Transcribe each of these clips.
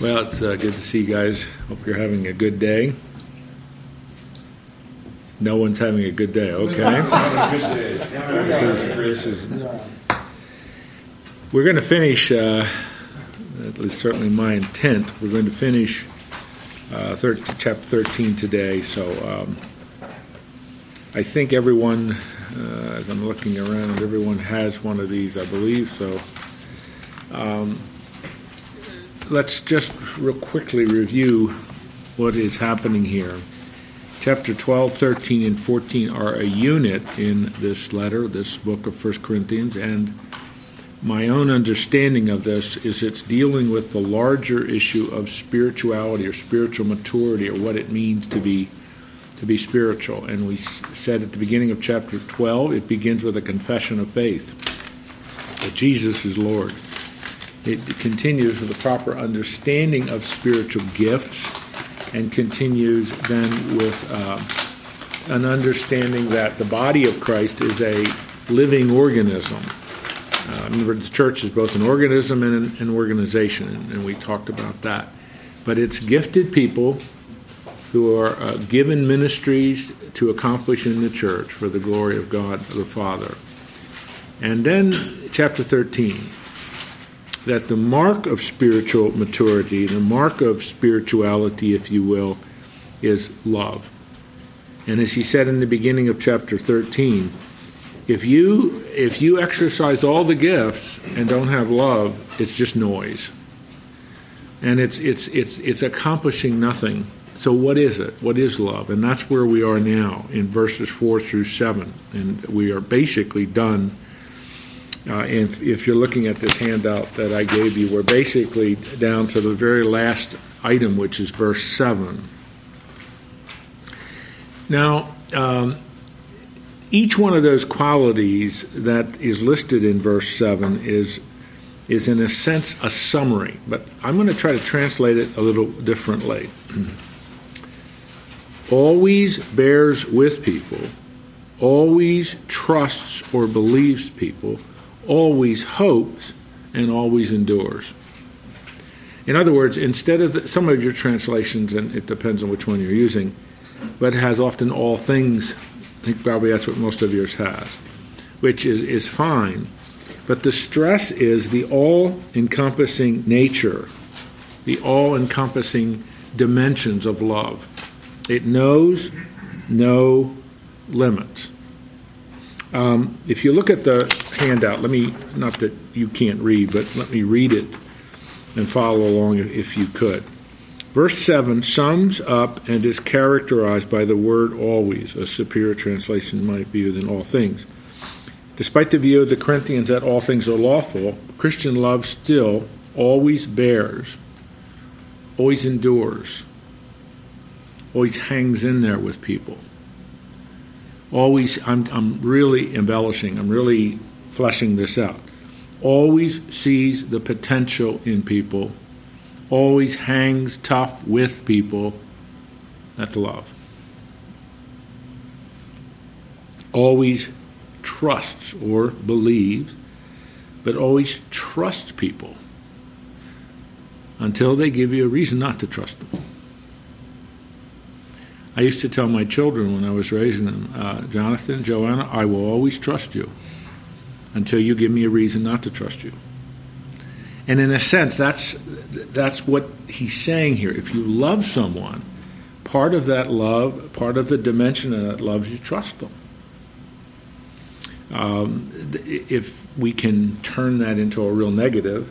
Well, it's uh, good to see you guys. Hope you're having a good day. No one's having a good day, okay? this is, this is, we're going to finish, uh, at least certainly my intent, we're going to finish uh, thir- chapter 13 today. So um, I think everyone, uh, as I'm looking around, everyone has one of these, I believe. So um, let's just real quickly review what is happening here. Chapter 12, 13, and 14 are a unit in this letter, this book of 1 Corinthians, and my own understanding of this is it's dealing with the larger issue of spirituality or spiritual maturity or what it means to be to be spiritual. And we said at the beginning of chapter 12, it begins with a confession of faith that Jesus is Lord. It continues with a proper understanding of spiritual gifts and continues then with uh, an understanding that the body of Christ is a living organism. Uh, remember, the church is both an organism and an, an organization, and, and, we talked about that. But it's gifted people who are uh, given ministries to accomplish in the church for the glory of God the Father. And then, chapter 13 that the mark of spiritual maturity, the mark of spirituality, if you will, is love. And as he said in the beginning of chapter 13, if you if you exercise all the gifts and don't have love, it's just noise. And it's it's it's it's accomplishing nothing. So what is it? What is love? And that's where we are now in verses 4 through 7. And we are basically done uh, and if you're looking at this handout that I gave you, we're basically down to the very last item, which is verse 7. Now, um, each one of those qualities that is listed in verse 7 is, is, in a sense, a summary, but I'm going to try to translate it a little differently. always bears with people, always trusts or believes people always hopes and always endures. In other words, instead of the, some of your translations, and it depends on which one you're using, but has often all things, I think probably that's what most of yours has, which is, is fine. But the stress is the all encompassing nature, the all encompassing dimensions of love. It knows no limits. Um, if you look at the handout, let me, not that you can't read, but let me read it and follow along if you could. Verse 7 sums up and is characterized by the word always. A superior translation might be than all things. Despite the view of the Corinthians that all things are lawful, Christian love still always bears, always endures, always hangs in there with people always I'm, I'm really embellishing i'm really fleshing this out. Always sees the potential in people always hangs tough with people. That's love. Always trusts or believes but always trusts people until they give you a reason not to trust them I used to tell my children when I was raising them, uh, Jonathan, Joanna, I will always trust you until you give me a reason not to trust you. And in a sense, that's that's what he's saying here. If you love someone, part of that love, part of the dimension of that love, is you trust them. Um, if we can turn that into a real negative,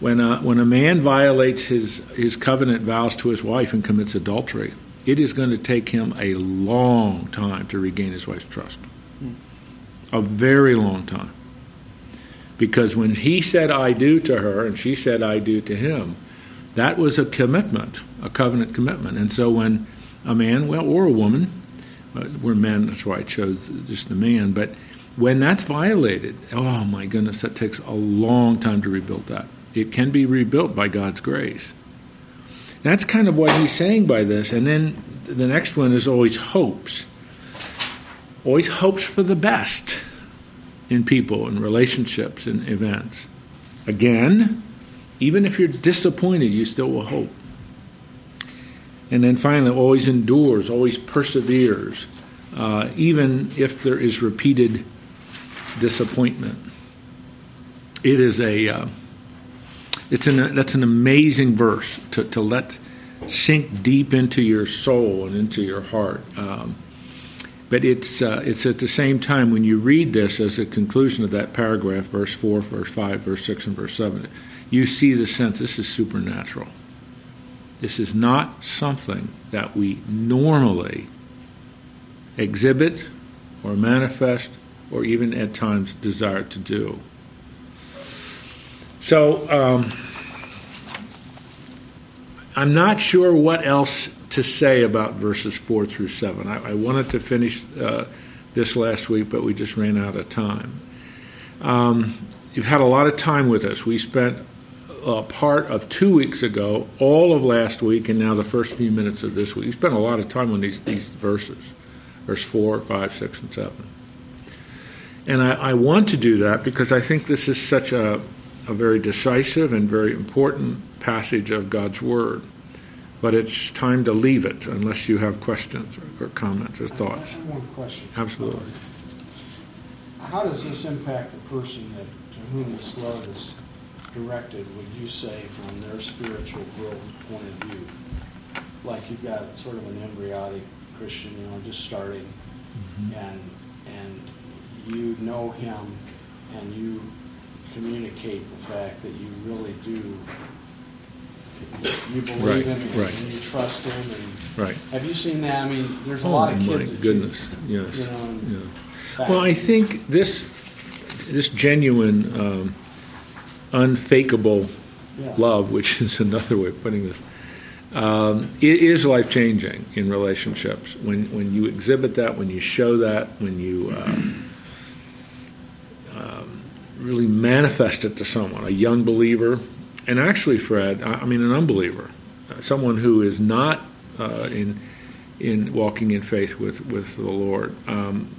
when a, when a man violates his his covenant vows to his wife and commits adultery, it is going to take him a long time to regain his wife's trust. A very long time. Because when he said, I do to her, and she said, I do to him, that was a commitment, a covenant commitment. And so when a man, well, or a woman, uh, we're men, that's why I chose just the man, but when that's violated, oh my goodness, that takes a long time to rebuild that. It can be rebuilt by God's grace. That's kind of what he's saying by this. And then the next one is always hopes. Always hopes for the best in people and relationships and events. Again, Even if you're disappointed, you still will hope. And then finally, always endures, always perseveres, uh, even if there is repeated disappointment. It is a uh, it's an that's an amazing verse to, to let sink deep into your soul and into your heart. Um, but it's uh, it's at the same time when you read this as a conclusion of that paragraph, verse four, verse five, verse six, and verse seven, you see the sense this is supernatural. This is not something that we normally exhibit or manifest or even at times desire to do. So, um, I'm not sure what else to say about verses 4 through 7. I, I wanted to finish uh, this last week, but we just ran out of time. Um, you've had a lot of time with us. We spent uh, part of two weeks ago, all of last week, and now the first few minutes of this week. You spent a lot of time on these, these verses, verse 4, 5, 6, and 7. And I, I want to do that because I think this is such a, a very decisive and very important passage of God's Word. But it's time to leave it unless you have questions or, comments or thoughts. One question. Absolutely. How does this impact the person that, to whom this love is directed, would you say, from their spiritual growth point of view? Like you've got sort of an embryonic Christian, you know, just starting, Mm-hmm. and and you know him, and you communicate the fact that you really do. You believe Right, him and, right. and you trust him, and Right. have you seen that? I mean, there's a Oh, lot of my kids. that goodness, You, yes. you know, and Yeah. Well, I think this this genuine, um, unfakeable Yeah. love, which is another way of putting this, um, it is life changing in relationships. When when you exhibit that, when you show that, when you um, um, really manifest it to someone, a young believer, and actually, Fred, I, mean, an unbeliever, uh, someone who is not uh, in in walking in faith with with the Lord. Um,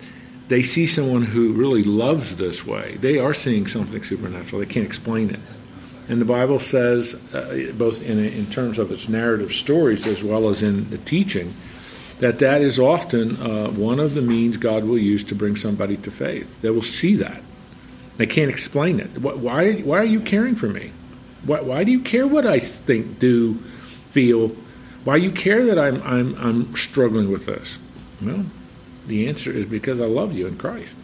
they see someone who really loves this way. They are seeing something supernatural. They can't explain it. And the Bible says, uh, both in, in terms of its narrative stories as well as in the teaching, that that is often uh, one of the means God will use to bring somebody to faith. They will see that. They can't explain it. Why, why are you caring for me? Why, why do you care what I think, do, feel? Why you care that I'm, I'm, I'm struggling with this? Well, the answer is because I love you in Christ.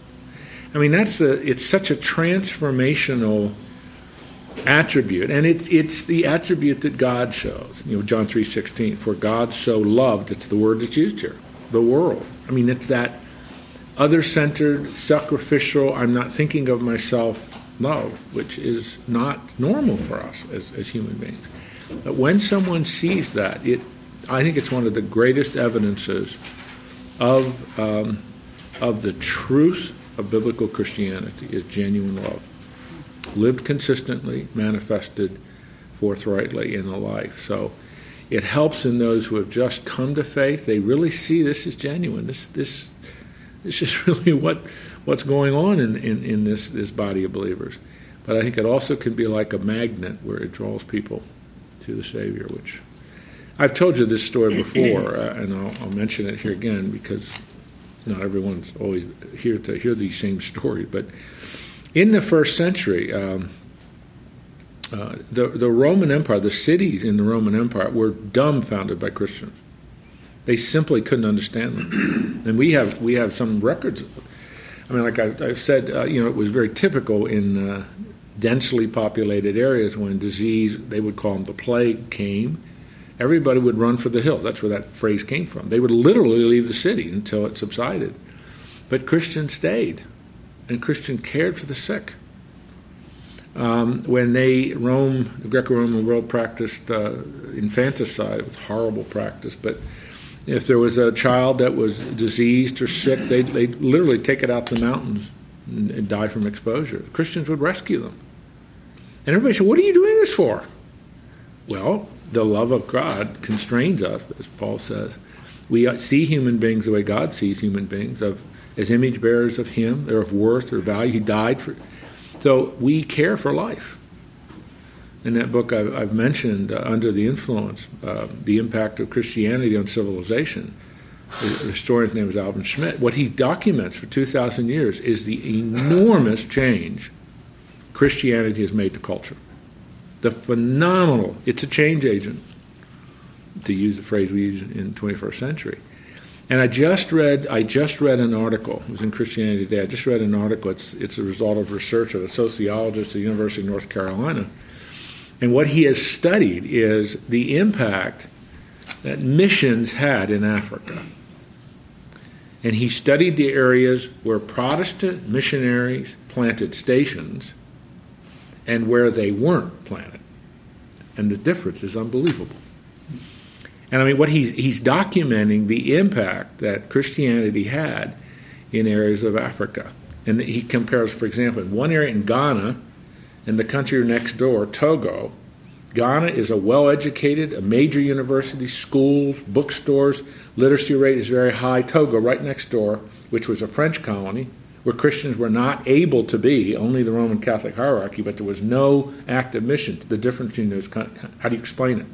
I mean, that's the, it's such a transformational attribute, and it's it's the attribute that God shows. You know, John three sixteen. For God so loved. It's the word that's used here. The world. I mean, it's that other-centered, sacrificial. I'm not thinking of myself. Love, which is not normal for us as, as human beings. But when someone sees that, it, I think it's one of the greatest evidences of um, of the truth of biblical Christianity is genuine love lived consistently, manifested forthrightly in a life. So it helps in those who have just come to faith. They really see this is genuine. This this this is really what what's going on in, in, in this, this body of believers. But I think it also can be like a magnet where it draws people to the Savior, which I've told you this story before, uh, and I'll, I'll mention it here again because not everyone's always here to hear these same stories. But in the first century, um, uh, the the Roman Empire, the cities in the Roman Empire, were dumbfounded by Christians. They simply couldn't understand them, and we have we have some records. I mean, like I, have said, uh, you know, it was very typical in uh, densely populated areas when disease, they would call them the plague, came. Everybody would run for the hills. That's where that phrase came from. They would literally leave the city until it subsided. But Christians stayed, and Christians cared for the sick. Um, when they Rome, the Greco-Roman world practiced uh, infanticide, it was horrible practice. But if there was a child that was diseased or sick, they'd, they'd literally take it out to the mountains and, and die from exposure. Christians would rescue them. And everybody said, "What are you doing this for?" Well, the love of God constrains us, as Paul says. We see human beings the way God sees human beings, of as image bearers of Him. They're of worth or value. He died for. So we care for life. In that book, I've, I've mentioned uh, Under the Influence, uh, the impact of Christianity on civilization. The historian's name is Alvin Schmidt. What he documents for 2,000 years is the enormous change Christianity has made to culture. The phenomenal, it's a change agent, to use the phrase we use in 21st century. And I just read, I just read an article. It was in Christianity Today. I just read an article. It's it's a result of research of a sociologist at the University of North Carolina, and what he has studied is the impact that missions had in Africa. And he studied the areas where Protestant missionaries planted stations and where they weren't planted. And the difference is unbelievable. And I mean, what he's, he's documenting the impact that Christianity had in areas of Africa. And he compares, for example, in one area in Ghana, in the country next door, Togo, Ghana is a well educated, a major university, schools, bookstores, literacy rate is very high. Togo, right next door, which was a French colony, where Christians were not able to be, only the Roman Catholic hierarchy, but there was no active mission. The difference between those, how do you explain it?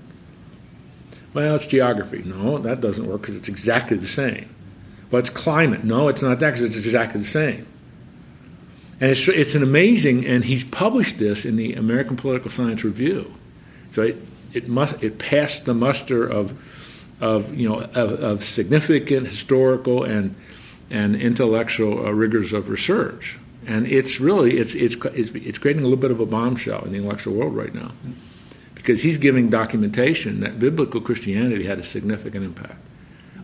Well, it's geography. No, that doesn't work because it's exactly the same. Well, it's climate. No, it's not that because it's exactly the same. And it's, it's an amazing, and he's published this in the American Political Science Review. So it, it, must, it passed the muster of, of, you know, of, of significant historical and, and intellectual uh, rigors of research. And it's really, it's, it's, it's, it's creating a little bit of a bombshell in the intellectual world right now because he's giving documentation that biblical Christianity had a significant impact.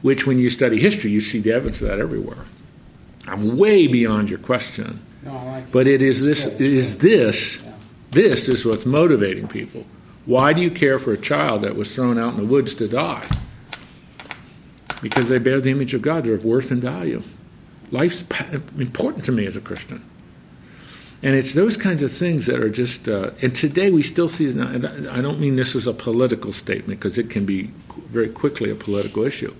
Which, when you study history, you see the evidence of that everywhere. I'm way beyond your question, but it is this. It is this. This is what's motivating people. Why do you care for a child that was thrown out in the woods to die? Because they bear the image of God. They're of worth and value. Life's important to me as a Christian. And it's those kinds of things that are just, uh, and today we still see, and I don't mean this as a political statement because it can be very quickly a political issue.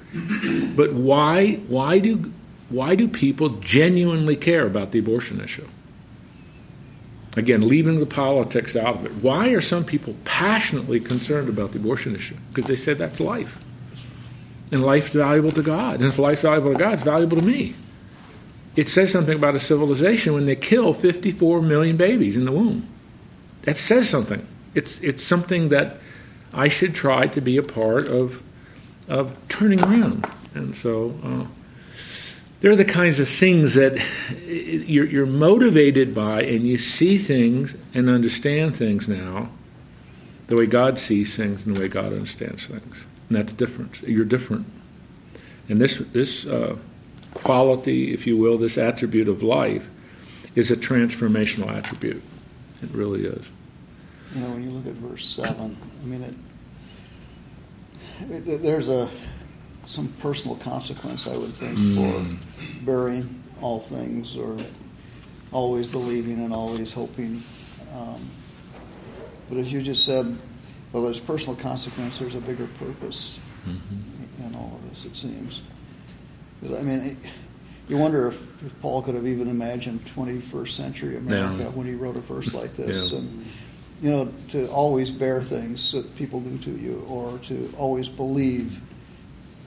But why, why, do, why do people genuinely care about the abortion issue? Again, leaving the politics out of it. Why are some people passionately concerned about the abortion issue? Because they said that's life. And life's valuable to God. And if life's valuable to God, it's valuable to me it says something about a civilization when they kill 54 million babies in the womb. That says something. It's, it's something that I should try to be a part of, of turning around. And so uh, they're the kinds of things that you're, you're motivated by, and you see things and understand things now the way God sees things and the way God understands things. And that's different. You're different. And this, this uh, quality, if you will, this attribute of life, is a transformational attribute. It really is. You know, when you look at verse seven, I mean, it, it there's a some personal consequence, I would think, for burying all things or always believing and always hoping. Um, but as you just said, well, there's personal consequence. There's a bigger purpose in all of this. It seems. I mean, you wonder if, if Paul could have even imagined 21st century America Yeah. when he wrote a verse like this. Yeah. And, you know, to always bear things that people do to you or to always believe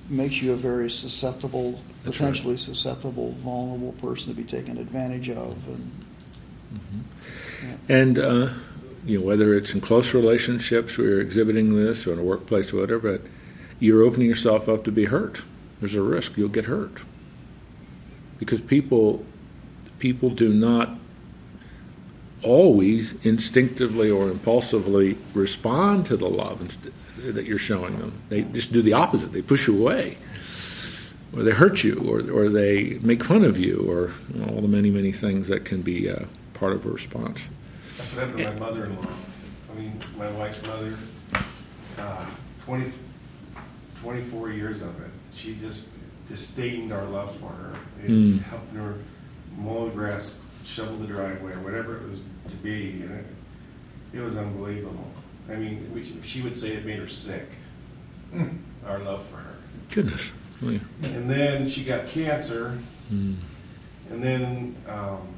makes you a very susceptible, That's potentially susceptible, vulnerable person to be taken advantage of. And And, uh, you know, whether it's in close relationships where you're exhibiting this or in a workplace or whatever, but you're opening yourself up to be hurt. There's a risk you'll get hurt. Because people, people do not always instinctively or impulsively respond to the love that you're showing them. They just do the opposite. They push you away, or they hurt you, or, or they make fun of you, or you know, all the many, many things that can be uh, part of a response. That's what happened to my mother-in-law. I mean, my wife's mother, uh, 20, 24 years of it. She just disdained our love for her. It Mm. helped her mow the grass, shovel the driveway, or whatever it was to be. And it, it was unbelievable. I mean, we, she would say it made her sick, our love for her. Goodness. Oh, yeah. And then she got cancer, Mm. and then um,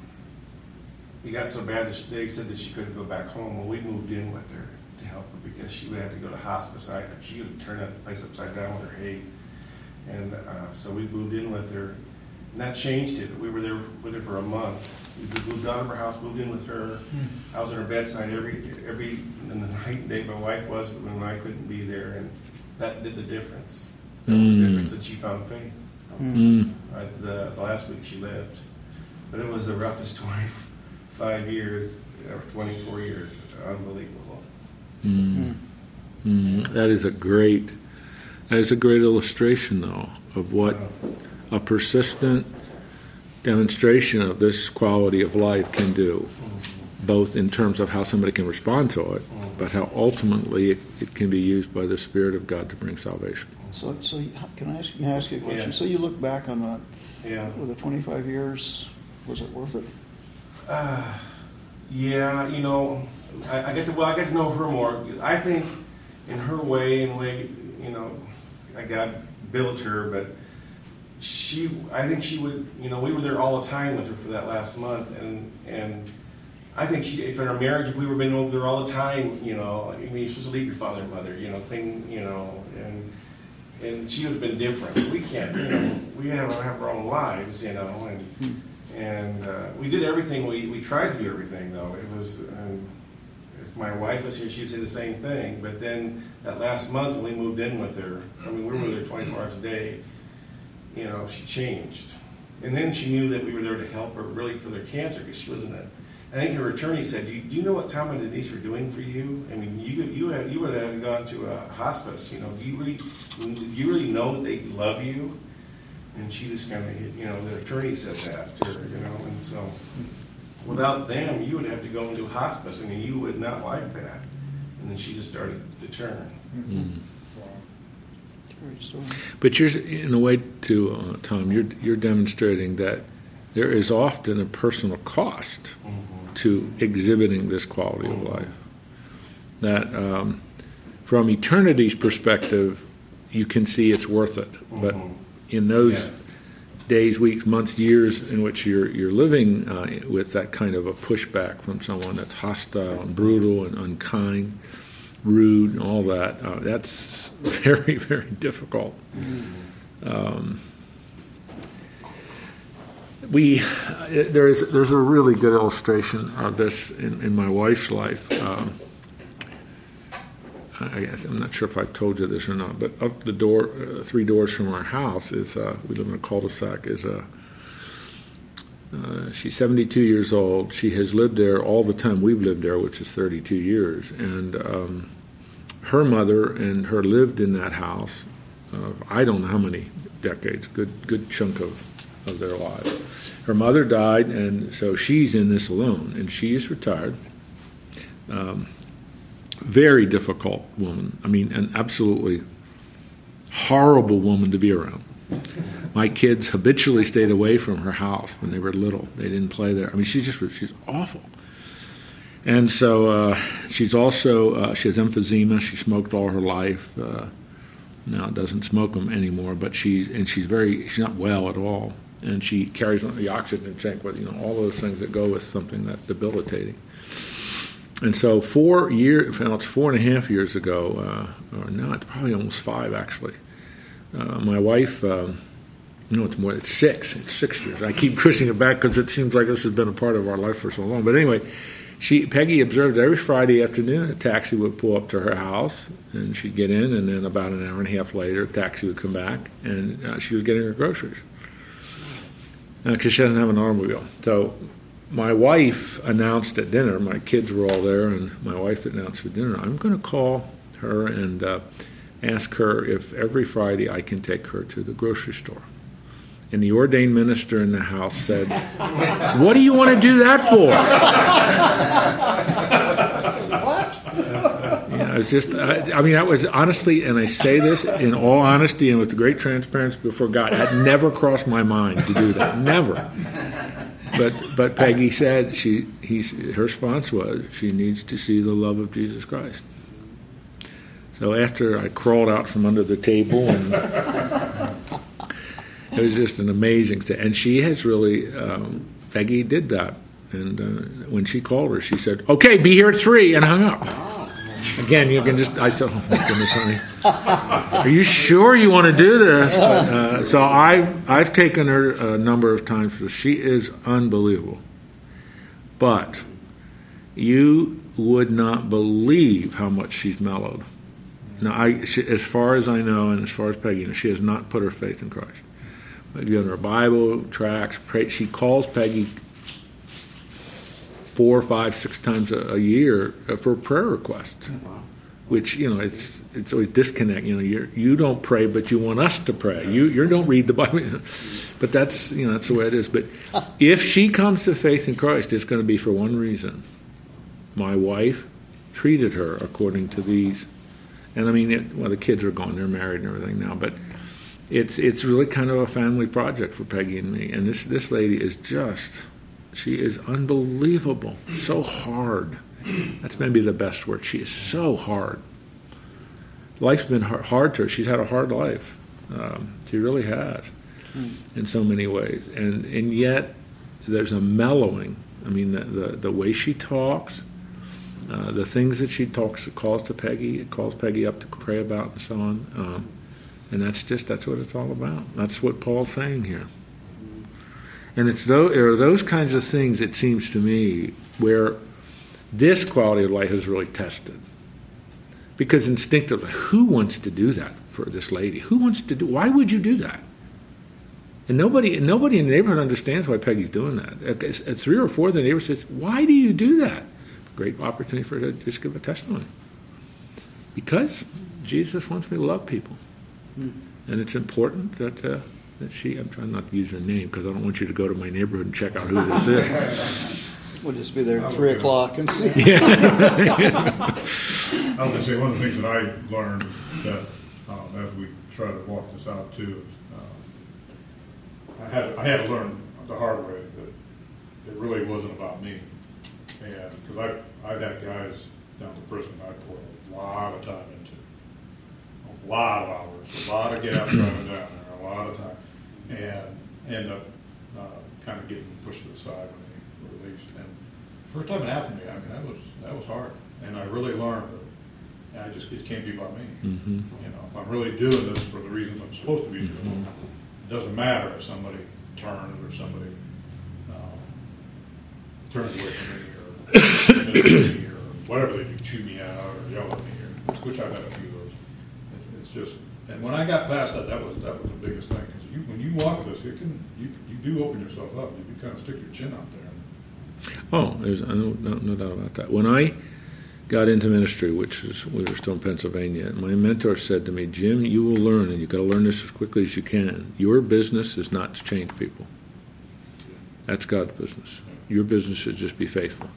it got so bad that she- they said that she couldn't go back home. Well, we moved in with her, to help her because she would have to go to hospice. I, she would turn that place upside down with her hate. And uh, so we moved in with her, and that changed it. We were there with her for a month. We moved out of her house, moved in with her. I was at her bedside every every in the night and day. My wife was when I couldn't be there, and that did the difference. That was the Mm. difference that she found faith. Mm. The, the last week she lived, but it was the roughest 25 years or 24 years. Unbelievable. Mm. Mm. That is a great, that is a great illustration, though, of what a persistent demonstration of this quality of life can do, both in terms of how somebody can respond to it, but how ultimately it, it can be used by the Spirit of God to bring salvation. So, so can I ask, can I ask you a question? Yeah. So you look back on that, Yeah. with the 25 years, was it worth it? Uh, yeah, you know, I, I get to well, I get to know her more. I think in her way, in way, you know, I God built her, but she, I think she would, you know, we were there all the time with her for that last month, and and I think she, if in our marriage, if we were been over there all the time, you know, I mean, you're supposed to leave your father and mother, you know, clean, you know, and and she would have been different. We can't, you know, we have, have our own lives, you know, and and uh, we did everything. We, we tried to do everything, though. It was, um, if my wife was here, she'd say the same thing. But then that last month when we moved in with her, I mean, we were there 24 hours a day, you know, she changed. And then she knew that we were there to help her really for their cancer because she wasn't a. I think her attorney said, "Do you, do you know what Tom and Denise are doing for you? I mean, you you had, you would have gone to a hospice. You know, do you really do you really know that they love you?" And she just kind of, you know, the attorney said that to her, you know, and so without them, you would have to go into hospice, and you would not like that. And then she just started to turn. Great story. But you're, in a way, too, uh, Tom, you're, you're demonstrating that there is often a personal cost to exhibiting this quality of life. That um, from eternity's perspective, you can see it's worth it. But in those Yeah. days, weeks, months, years in which you're, you're living uh, with that kind of a pushback from someone that's hostile and brutal and unkind, rude, and all that, uh, that's very, very difficult. Um, we there is there's a really good illustration of this in, in my wife's life. Um, I I'm not sure if I've told you this or not, but up the door, uh, three doors from our house is uh, we live in a cul-de-sac. Is a uh, she's 72 years old. She has lived there all the time we've lived there, which is 32 years, and um, her mother and her lived in that house. Uh, I don't know how many decades, good good chunk of of their lives. Her mother died, and so she's in this alone, and she is retired. Um, very difficult woman. I mean, an absolutely horrible woman to be around. My kids habitually stayed away from her house when they were little. They didn't play there. I mean, she's just she's awful. And so uh, she's also uh, she has emphysema. She smoked all her life. Uh, now doesn't smoke them anymore, but she's and she's very she's not well at all, and she carries the oxygen tank with you know all those things that go with something that debilitating. And so four years, well, it's four and a half years ago, uh, or no, it's probably almost five actually. Uh, my wife, um, no, it's more, it's six. It's six years. I keep pushing it back because it seems like this has been a part of our life for so long. But anyway, she Peggy observed every Friday afternoon a taxi would pull up to her house, and she'd get in, and then about an hour and a half later, a taxi would come back, and uh, she was getting her groceries because she doesn't have an automobile. So my wife announced at dinner. My kids were all there, and my wife announced at dinner. I'm going to call her and uh, ask her if every Friday I can take her to the grocery store. And the ordained minister in the house said, "What do you want to do that for?" You know, it's just, I, I mean, that was honestly, and I say this in all honesty and with great transparency before God, that never crossed my mind to do that. Never. But but Peggy said she he's her response was she needs to see the love of Jesus Christ. So after I crawled out from under the table and it was just an amazing thing. And she has really um, Peggy did that. And uh, when she called her, she said, "Okay, be here at three, and hung up. Again, you can just, I said, oh my goodness, honey. Are you sure you want to do this? But, uh, so I've, I've taken her a number of times. She is unbelievable. But you would not believe how much she's mellowed. Now, I, she, as far as I know, and as far as Peggy knows, she has not put her faith in Christ. I've her Bible, tracts, pray, she calls Peggy four, five, six times a, a year uh, for prayer requests. Which you know, it's it's always disconnect. You know, you you don't pray, but you want us to pray. You you don't read the Bible, but that's you know that's the way it is. But if she comes to faith in Christ, it's going to be for one reason. My wife treated her according to these, and I mean, it, well, the kids are gone; they're married and everything now, but it's it's really kind of a family project for Peggy and me. And this this lady is just she is unbelievable, so hard. That's maybe the best word. She is so hard. Life's been hard, hard to her. She's had a hard life. Um, she really has, in so many ways. And and yet there's a mellowing. I mean, the the, the way she talks. Uh, the things that she talks calls to Peggy, calls Peggy up to pray about, and so on. Um, and that's just that's what it's all about. That's what Paul's saying here. And it's those, are those kinds of things, it seems to me, where this quality of life is really tested. Because instinctively, who wants to do that for this lady? Who wants to do? Why would you do that? And nobody, nobody in the neighborhood understands why Peggy's doing that. At, at three or four, the neighbor says, "Why do you do that?" Great opportunity for her to just give a testimony. Because Jesus wants me to love people. And it's important that, uh, that she, I'm trying not to use her name because I don't want you to go to my neighborhood and check out who this is. We'll just be there at three o'clock and see. I was gonna say, one of the things that I learned that, um, as we try to walk this out too, is, uh, I had, I had to learn the hard way that it really wasn't about me. And, cause I, I've had guys down to prison I poured a lot of time into. A lot of hours, a lot of gas driving down there, a lot of time. And end up, uh, kind of getting pushed to the side when they released. And first time it happened to me, I mean, that was, that was hard. And I really learned that I just, it can't be about me. Mm-hmm. You know, if I'm really doing this for the reasons I'm supposed to be doing, it doesn't matter if somebody turns or somebody, um, turns away from me or, or whatever they do, chew me out or yell at me or, which I've had a few of those. It- It's just, and when I got past that, that was, that was the biggest thing, because you, when you walk this, it can, you, you do open yourself up, you can kind of stick your chin out there. Oh, there's no, no, no doubt about that. When I got into ministry, which is we were still in Pennsylvania, my mentor said to me, "Jim, you will learn, and you've got to learn this as quickly as you can. Your business is not to change people. That's God's business. Your business is just be faithful."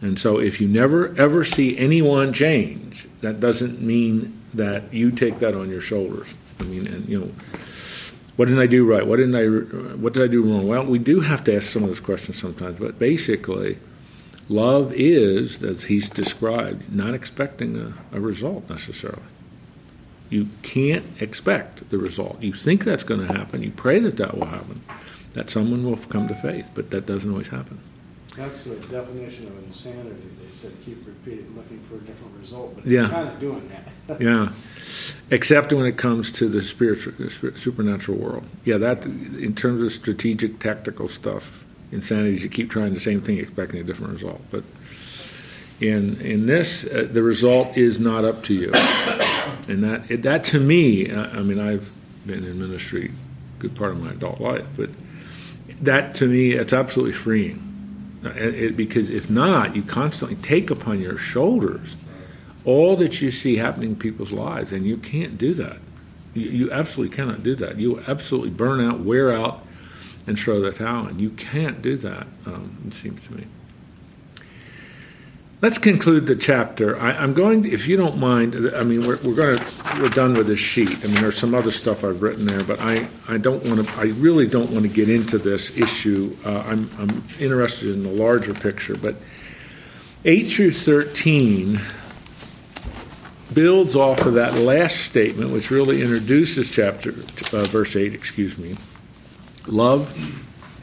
And so, if you never ever see anyone change, that doesn't mean that you take that on your shoulders. I mean, and you know, what didn't I do right? What didn't I? What did I do wrong? Well, we do have to ask some of those questions sometimes, but basically, love is, as he's described, not expecting a, a result necessarily. You can't expect the result. You think that's going to happen. You pray that that will happen, that someone will come to faith, but that doesn't always happen. That's the definition of insanity. They said keep repeating, looking for a different result, but Yeah. kind of doing that. Yeah, except when it comes to the spiritual, supernatural world. Yeah, that in terms of strategic, tactical stuff, insanity is you keep trying the same thing, expecting a different result. But in in this, uh, the result is not up to you, and that that to me, uh, I mean, I've been in ministry a good part of my adult life, but that to me, it's absolutely freeing. It- because if not, you constantly take upon your shoulders all that you see happening in people's lives, and you can't do that. You, you absolutely cannot do that. You absolutely burn out, wear out, and throw the towel in. You can't do that, um, it seems to me. Let's conclude the chapter. I, I'm going, to, if you don't mind, I mean, we're, we're going to, we're done with this sheet. I mean, there's some other stuff I've written there, but I, I don't want to, I really don't want to get into this issue. Uh, I'm, I'm interested in the larger picture, but 8 through 13 builds off of that last statement, which really introduces chapter, uh, verse 8, excuse me. Love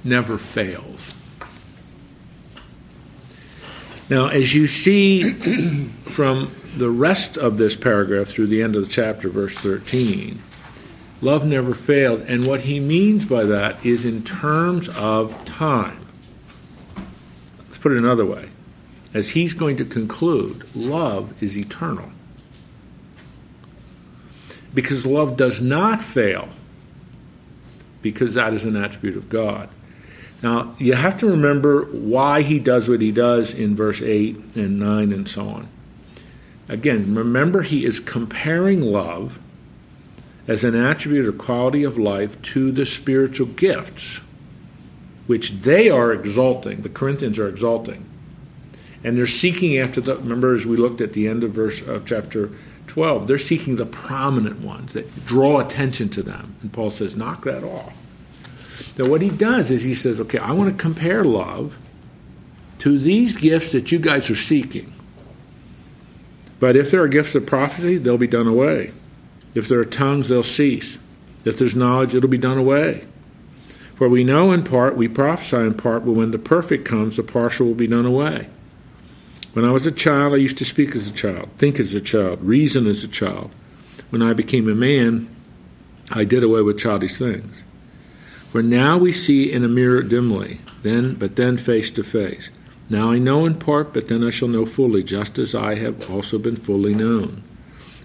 never fails. Now, as you see from the rest of this paragraph through the end of the chapter, verse 13, love never fails. And what he means by that is in terms of time. Let's put it another way. As he's going to conclude, love is eternal. Because love does not fail, because that is an attribute of God. Now, you have to remember why he does what he does in verse 8 and 9 and so on. Again, remember he is comparing love as an attribute or quality of life to the spiritual gifts, which they are exalting, the Corinthians are exalting. And they're seeking after the, remember as we looked at the end of verse of chapter 12, they're seeking the prominent ones that draw attention to them. And Paul says, knock that off. Now, what he does is he says, okay, I want to compare love to these gifts that you guys are seeking. But if there are gifts of prophecy, they'll be done away. If there are tongues, they'll cease. If there's knowledge, it'll be done away. For we know in part, we prophesy in part, but when the perfect comes, the partial will be done away. When I was a child, I used to speak as a child, think as a child, reason as a child. When I became a man, I did away with childish things. For now we see in a mirror dimly, then but then face to face. Now I know in part, but then I shall know fully, just as I have also been fully known.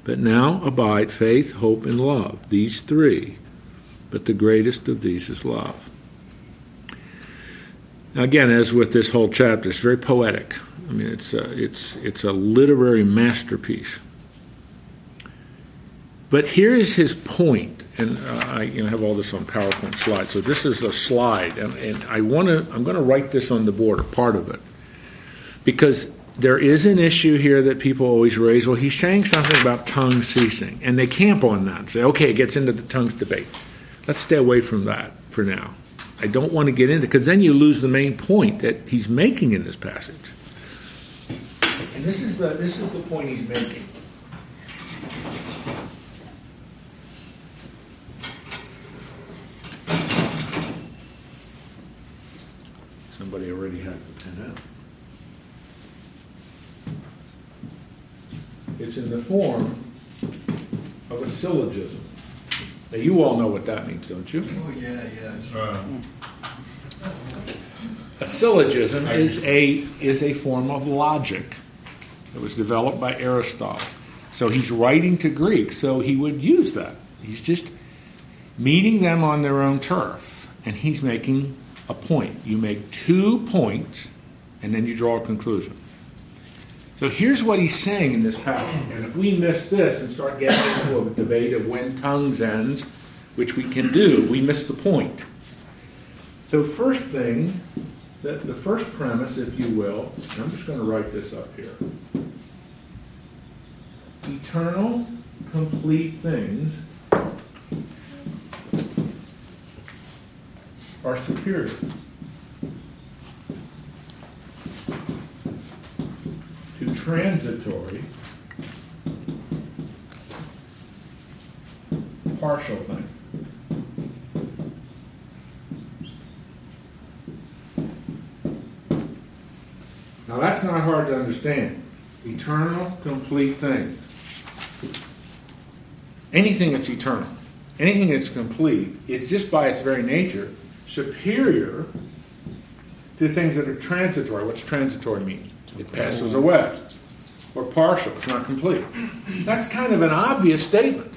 But now abide faith, hope, and love, these three. But the greatest of these is love. Again, as with this whole chapter, it's very poetic. I mean, it's a, it's, it's a literary masterpiece. But here is his point, and uh, I you know, have all this on PowerPoint slides. So this is a slide, and, and I want to. I'm going to write this on the board, a part of it, because there is an issue here that people always raise. Well, he's saying something about tongue ceasing, and they camp on that and say, okay, it gets into the tongues debate. Let's stay away from that for now. I don't want to get into because then you lose the main point that he's making in this passage. And this is the this is the point he's making. Somebody already has the pen out. It's in the form of a syllogism. Now, you all know what that means, don't you? Oh, yeah, yeah. Uh, A syllogism is a, is a form of logic. It was developed by Aristotle. So he's writing to Greeks, so he would use that. He's just meeting them on their own turf, and he's making a point. You make two points, and then you draw a conclusion. So here's what he's saying in this passage. And if we miss this and start getting into a debate of when tongues ends, which we can do, we miss the point. So first thing, the, the first premise, if you will, I'm just going to write this up here. Eternal, complete things are superior. to transitory, partial things. Now that's not hard to understand. Eternal, complete things. Anything that's eternal, anything that's complete, is just by its very nature superior to things that are transitory. What's transitory mean? It passes away. Or partial, it's not complete. That's kind of an obvious statement.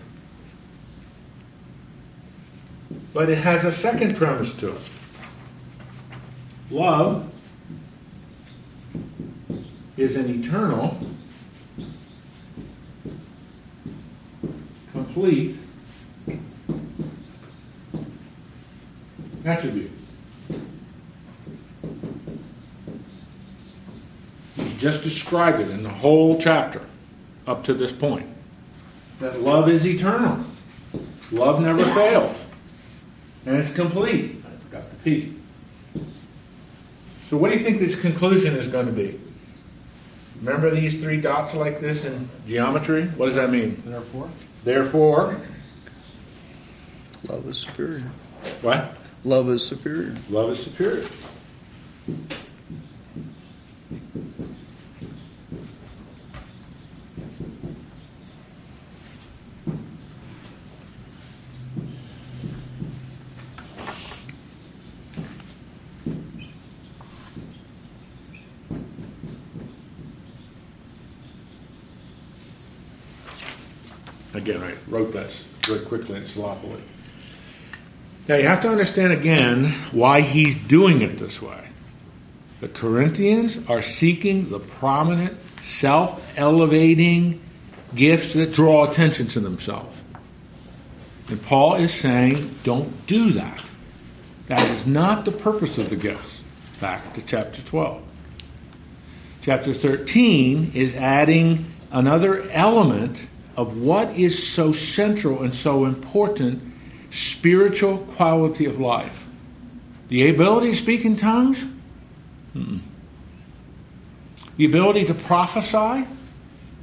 But it has a second premise to it. Love is an eternal, complete attribute. just described it in the whole chapter up to this point. That love is eternal. Love never fails. And it's complete. I forgot the P. So what do you think this conclusion is going to be? Remember these three dots like this in geometry? What does that mean? Therefore, Therefore, Love is superior. what? Love is superior. Love is superior. Again, I wrote that very quickly and sloppily. Now you have to understand again why he's doing it this way. The Corinthians are seeking the prominent, self elevating gifts that draw attention to themselves. And Paul is saying, don't do that. That is not the purpose of the gifts. Back to chapter 12. Chapter 13 is adding another element of what is so central and so important spiritual quality of life. The ability to speak in tongues? Mm-mm. The ability to prophesy,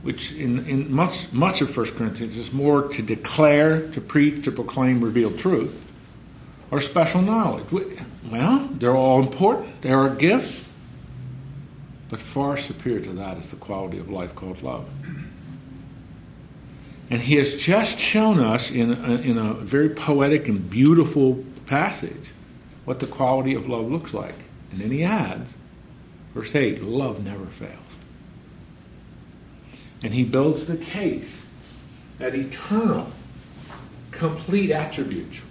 which in, in much, much of 1 Corinthians is more to declare, to preach, to proclaim revealed truth, or special knowledge. Well, they're all important. they are gifts, but far superior to that is the quality of life called love. And he has just shown us in a, in a very poetic and beautiful passage what the quality of love looks like. And then he adds, verse 8, love never fails. And he builds the case that eternal, complete attributes,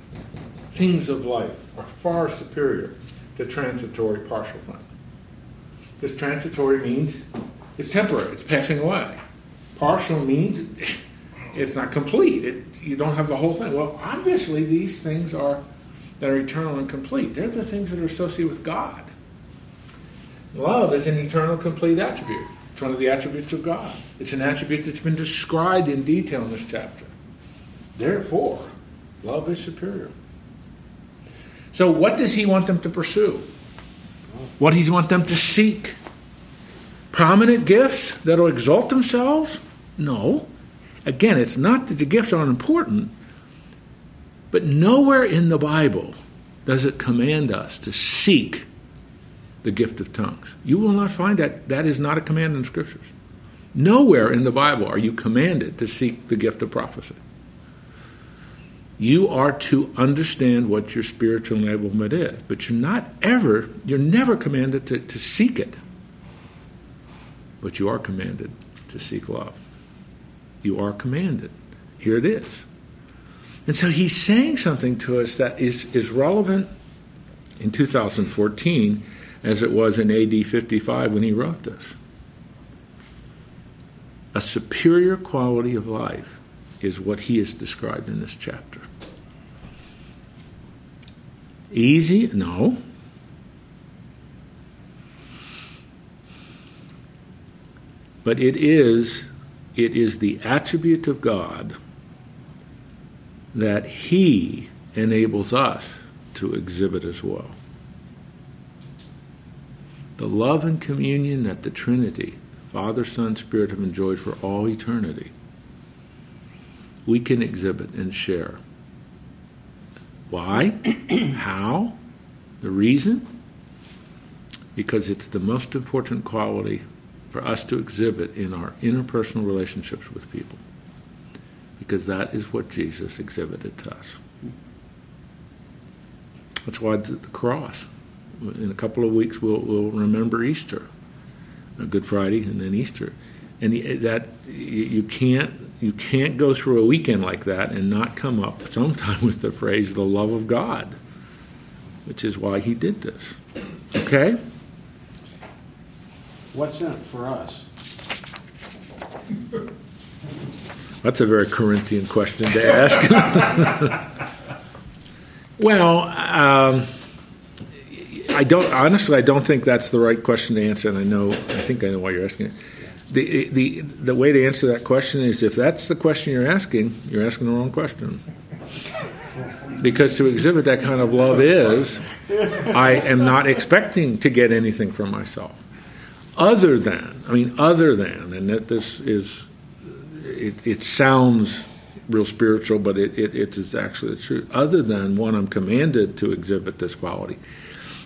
things of life, are far superior to transitory, partial things. Because transitory means it's temporary, it's passing away. Partial means it's not complete. It, you don't have the whole thing. Well, obviously, these things are that are eternal and complete. They're the things that are associated with God. Love is an eternal, complete attribute. It's one of the attributes of God. It's an attribute that's been described in detail in this chapter. Therefore, love is superior. So, what does he want them to pursue? What does he want them to seek? Prominent gifts that'll exalt themselves? No. Again, it's not that the gifts aren't important, but nowhere in the Bible does it command us to seek the gift of tongues. You will not find that. That is not a command in Scriptures. Nowhere in the Bible are you commanded to seek the gift of prophecy. You are to understand what your spiritual enablement is, but you're not ever, you're never commanded to, to seek it. But you are commanded to seek love. You are commanded. Here it is. And so he's saying something to us that is, is relevant in 2014 as it was in AD 55 when he wrote this. A superior quality of life is what he has described in this chapter. Easy? No. But it is it is the attribute of God that He enables us to exhibit as well. The love and communion that the Trinity, Father, Son, Spirit, have enjoyed for all eternity, we can exhibit and share. Why? How? The reason? Because it's the most important quality for us to exhibit in our interpersonal relationships with people. Because that is what Jesus exhibited to us. That's why the cross. In a couple of weeks, we'll, we'll remember Easter, Good Friday, and then Easter, and that you can't you can't go through a weekend like that and not come up sometime with the phrase "the love of God," which is why He did this. Okay. What's in it for us? That's a very Corinthian question to ask. well, um, I don't honestly. I don't think that's the right question to answer, and I know. I think I know why you're asking it. The, the, the way to answer that question is if that's the question you're asking, you're asking the wrong question. Because to exhibit that kind of love is, I am not expecting to get anything from myself other than, I mean, other than, and that this is, it, it sounds real spiritual, but it, it, it is actually the truth. Other than one, I'm commanded to exhibit this quality.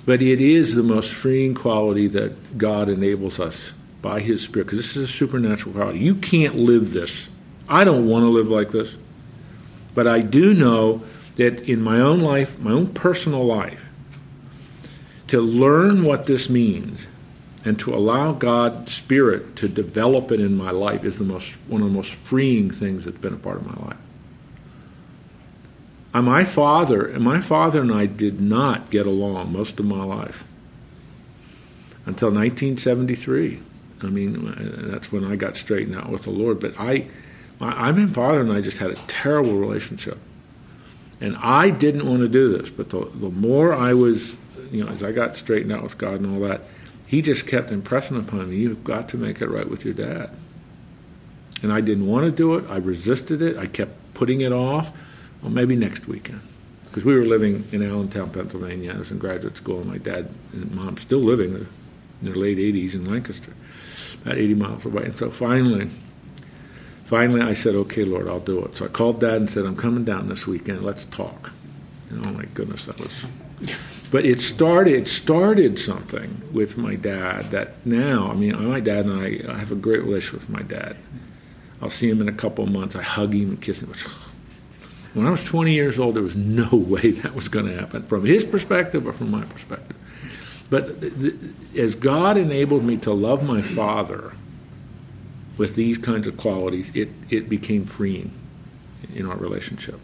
But it is the most freeing quality that God enables us by His Spirit, because this is a supernatural quality. You can't live this. I don't want to live like this. But I do know that in my own life, my own personal life, to learn what this means And to allow God's Spirit to develop it in my life is the most one of the most freeing things that's been a part of my life. And my father, and my father and I did not get along most of my life until 1973. I mean, uh, that's when I got straightened out with the Lord. But I, my, I mean, father and I just had a terrible relationship, and I didn't want to do this. But the the more I was, you know, as I got straightened out with God and all that, He just kept impressing upon me, "You've got to make it right with your dad." And I didn't want to do it. I resisted it. I kept putting it off. Well, maybe next weekend. Because we were living in Allentown, Pennsylvania. I was in graduate school, and my dad and mom still living in their late 80s in Lancaster, about 80 miles away. And so finally, finally I said, okay, Lord, I'll do it. So I called dad and said, I'm coming down this weekend. Let's talk. And oh my goodness, that was. But it started, started something with my dad that now, I mean, my dad and I, I have a great relationship with my dad. I'll see him in a couple of months. I hug him and kiss him. When I was 20 years old, there was no way that was going to happen from his perspective or from my perspective. But as God enabled me to love my father with these kinds of qualities, it, it became freeing in our relationship.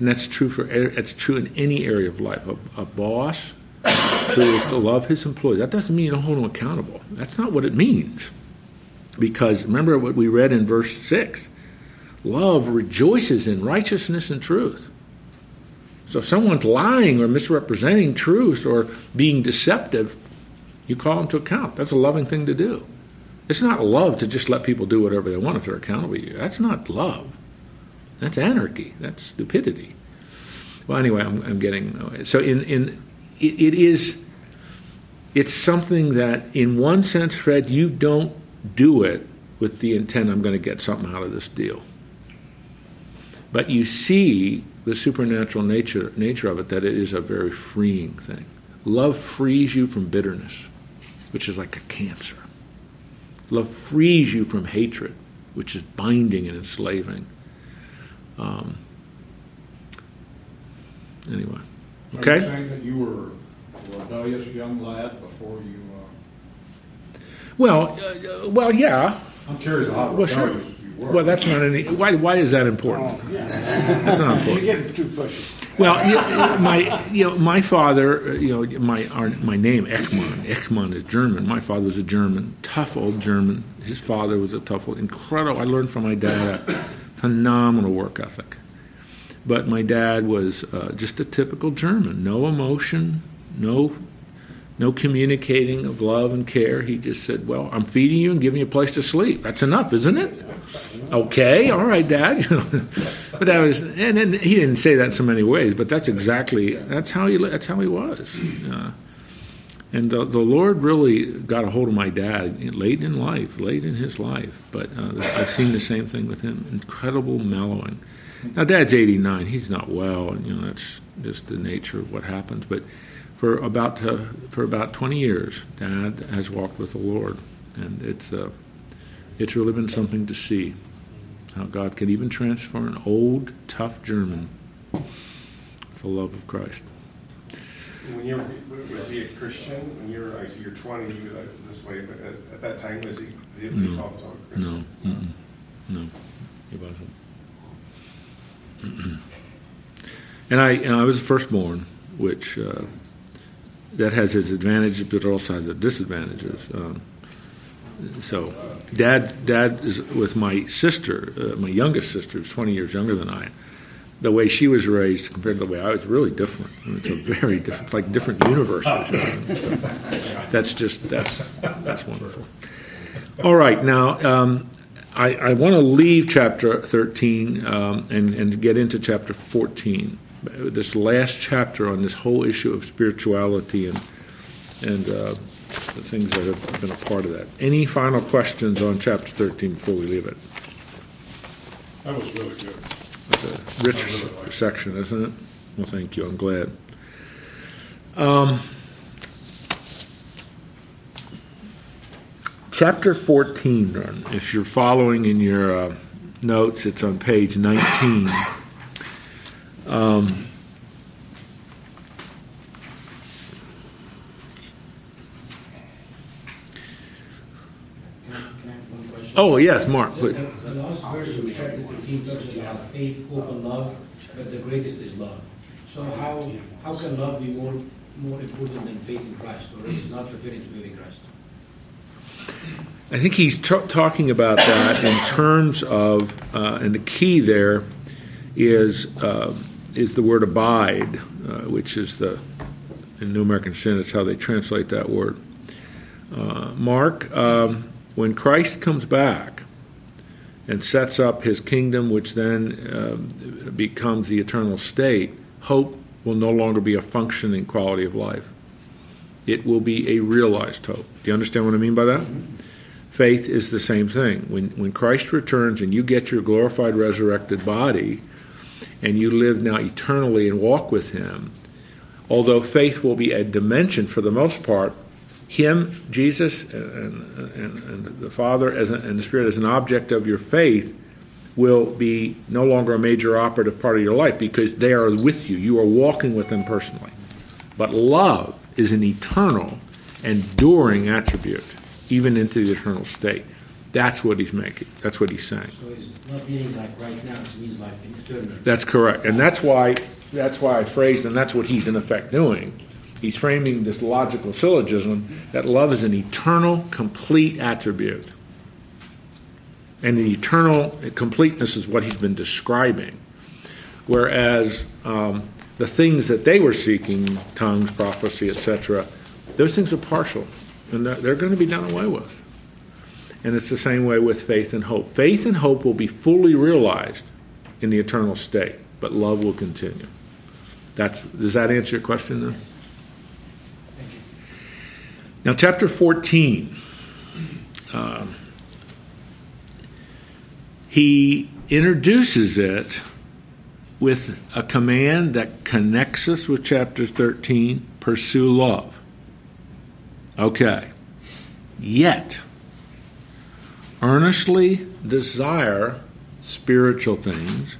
And that's true for it's true in any area of life. A, a boss who is to love his employees. That doesn't mean you don't hold them accountable. That's not what it means. Because remember what we read in verse 6 Love rejoices in righteousness and truth. So if someone's lying or misrepresenting truth or being deceptive, you call them to account. That's a loving thing to do. It's not love to just let people do whatever they want if they're accountable to you. That's not love. That's anarchy. That's stupidity. Well, anyway, I'm, I'm getting so in in it, it is it's something that in one sense, Fred, you don't do it with the intent I'm going to get something out of this deal. But you see the supernatural nature, nature of it, that it is a very freeing thing. Love frees you from bitterness, which is like a cancer. Love frees you from hatred, which is binding and enslaving. Um, anyway, okay. Are you saying that you were a rebellious young lad before you? Uh... Well, uh, well, yeah. I'm curious how well, sure. rebellious well, that's not any. Why? Why is that important? Oh, yeah. That's not important. You're getting too pushy. Well, you, my you know my father, you know my our, my name Ekman. Ekman is German. My father was a German, tough old German. His father was a tough, old, incredible. I learned from my dad phenomenal work ethic. But my dad was uh, just a typical German. No emotion, no no communicating of love and care. He just said, Well, I'm feeding you and giving you a place to sleep. That's enough, isn't it? Okay, all right, Dad. but that was, and, and, he didn't say that in so many ways, but that's exactly, that's how he, that's how he was. Uh, and the, the Lord really got a hold of my dad late in life, late in his life. But uh, I've seen the same thing with him incredible mellowing. Now, Dad's 89. He's not well, and you know that's just the nature of what happens. But for about uh, for about 20 years, Dad has walked with the Lord, and it's uh, it's really been something to see how God can even transform an old, tough German with the love of Christ. When you were, was he a Christian? When you were, I see you're 20, you were this way, but at, at that time, was he, did he no. call himself a Christian? No, Mm-mm. no, he wasn't. And I, and I was firstborn, which uh, that has its advantages, but it also has its disadvantages. Um, so, dad, dad is with my sister, uh, my youngest sister, who's 20 years younger than I. The way she was raised compared to the way I was, really different. I mean, it's a very different, it's like different universes. So that's just that's that's wonderful. All right, now um, I, I want to leave chapter 13 um, and and get into chapter 14 this last chapter on this whole issue of spirituality and and uh, the things that have been a part of that. Any final questions on chapter 13 before we leave it? That was really good. It's a rich section, isn't it? Well, thank you. I'm glad. Um, chapter 14, then, if you're following in your uh, notes, it's on page 19. Um, Oh, yes, Mark, please. the the last verse of chapter 13 talks about faith, hope, and love, but the greatest is love. So how, how can love be more, more important than faith in Christ, or is not referring to faith in Christ? I think he's t- talking about that in terms of, uh, and the key there is uh, is the word abide, uh, which is the in New American Standard, it's how they translate that word. Uh, Mark, um, when Christ comes back and sets up his kingdom, which then uh, becomes the eternal state, hope will no longer be a functioning quality of life. It will be a realized hope. Do you understand what I mean by that? Faith is the same thing. When, when Christ returns and you get your glorified, resurrected body, and you live now eternally and walk with Him, although faith will be a dimension for the most part, Him, Jesus, and, and, and the Father as a, and the Spirit as an object of your faith will be no longer a major operative part of your life because they are with you. You are walking with them personally. But love is an eternal, enduring attribute, even into the eternal state. That's what he's making. That's what he's saying. So it's not meaning like right now, it means like in eternity. That's correct, and that's why that's why I phrased, and that's what he's in effect doing. He's framing this logical syllogism that love is an eternal, complete attribute, and the eternal completeness is what he's been describing. Whereas um, the things that they were seeking, tongues, prophecy, etc., those things are partial, and they're, going to be done away with. And it's the same way with faith and hope. Faith and hope will be fully realized in the eternal state, but love will continue. That's, does that answer your question then? Now, chapter 14, um, he introduces it with a command that connects us with chapter 13 pursue love. Okay. Yet, earnestly desire spiritual things,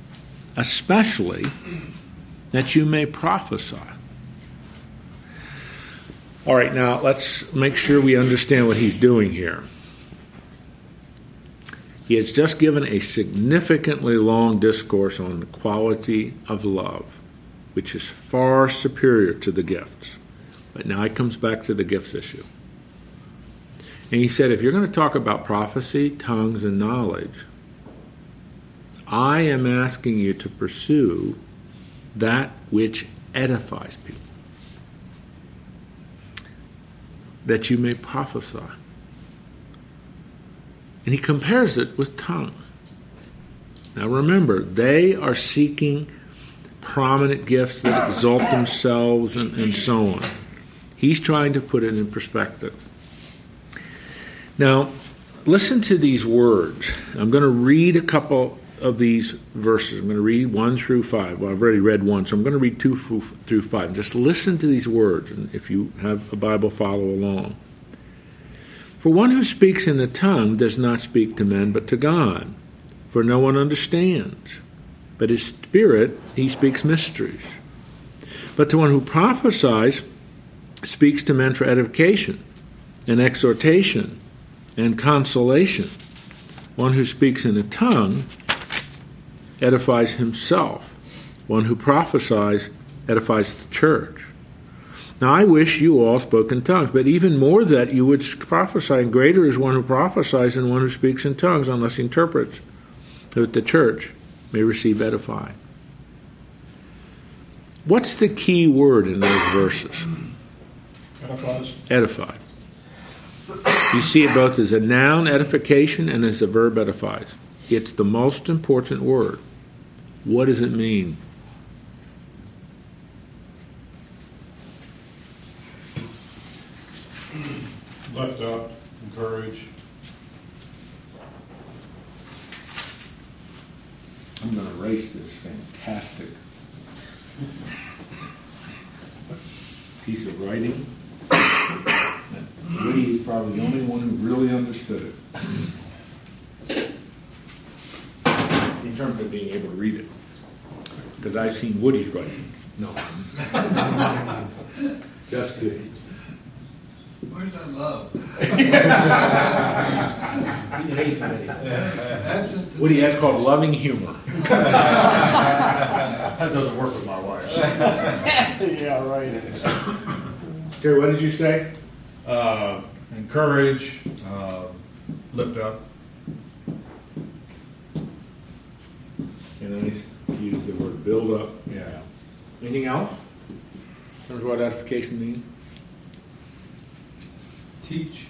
especially that you may prophesy. All right, now let's make sure we understand what he's doing here. He has just given a significantly long discourse on the quality of love, which is far superior to the gifts. But now he comes back to the gifts issue. And he said, if you're going to talk about prophecy, tongues, and knowledge, I am asking you to pursue that which edifies people, that you may prophesy. And he compares it with tongue. Now remember, they are seeking prominent gifts that exalt themselves and, and so on. He's trying to put it in perspective. Now, listen to these words. I'm going to read a couple of these verses. I'm going to read one through five. Well, I've already read one, so I'm going to read two through five. Just listen to these words, and if you have a Bible, follow along. For one who speaks in a tongue does not speak to men, but to God, for no one understands. But his spirit, he speaks mysteries. But to one who prophesies, speaks to men for edification and exhortation and consolation. One who speaks in a tongue edifies himself. One who prophesies edifies the church. Now I wish you all spoke in tongues, but even more that you would prophesy, and greater is one who prophesies than one who speaks in tongues, unless he interprets, that the church may receive edifying. What's the key word in those verses? Edifies. Edified. You see it both as a noun, edification, and as a verb, edifies. It's the most important word. What does it mean? Lift up, encourage. I'm going to erase this fantastic piece of writing. Woody is probably the only one who really understood it. In terms of being able to read it. Because I've seen Woody's writing. No. That's good. Where's that love? He raised already. Absent. What he has called loving humor. That doesn't work with my wife. Yeah, right. Terry, what did you say? Uh, encourage, uh, lift up. And then he's used the word build up. Yeah. Anything else? In terms of what edification means? Teach.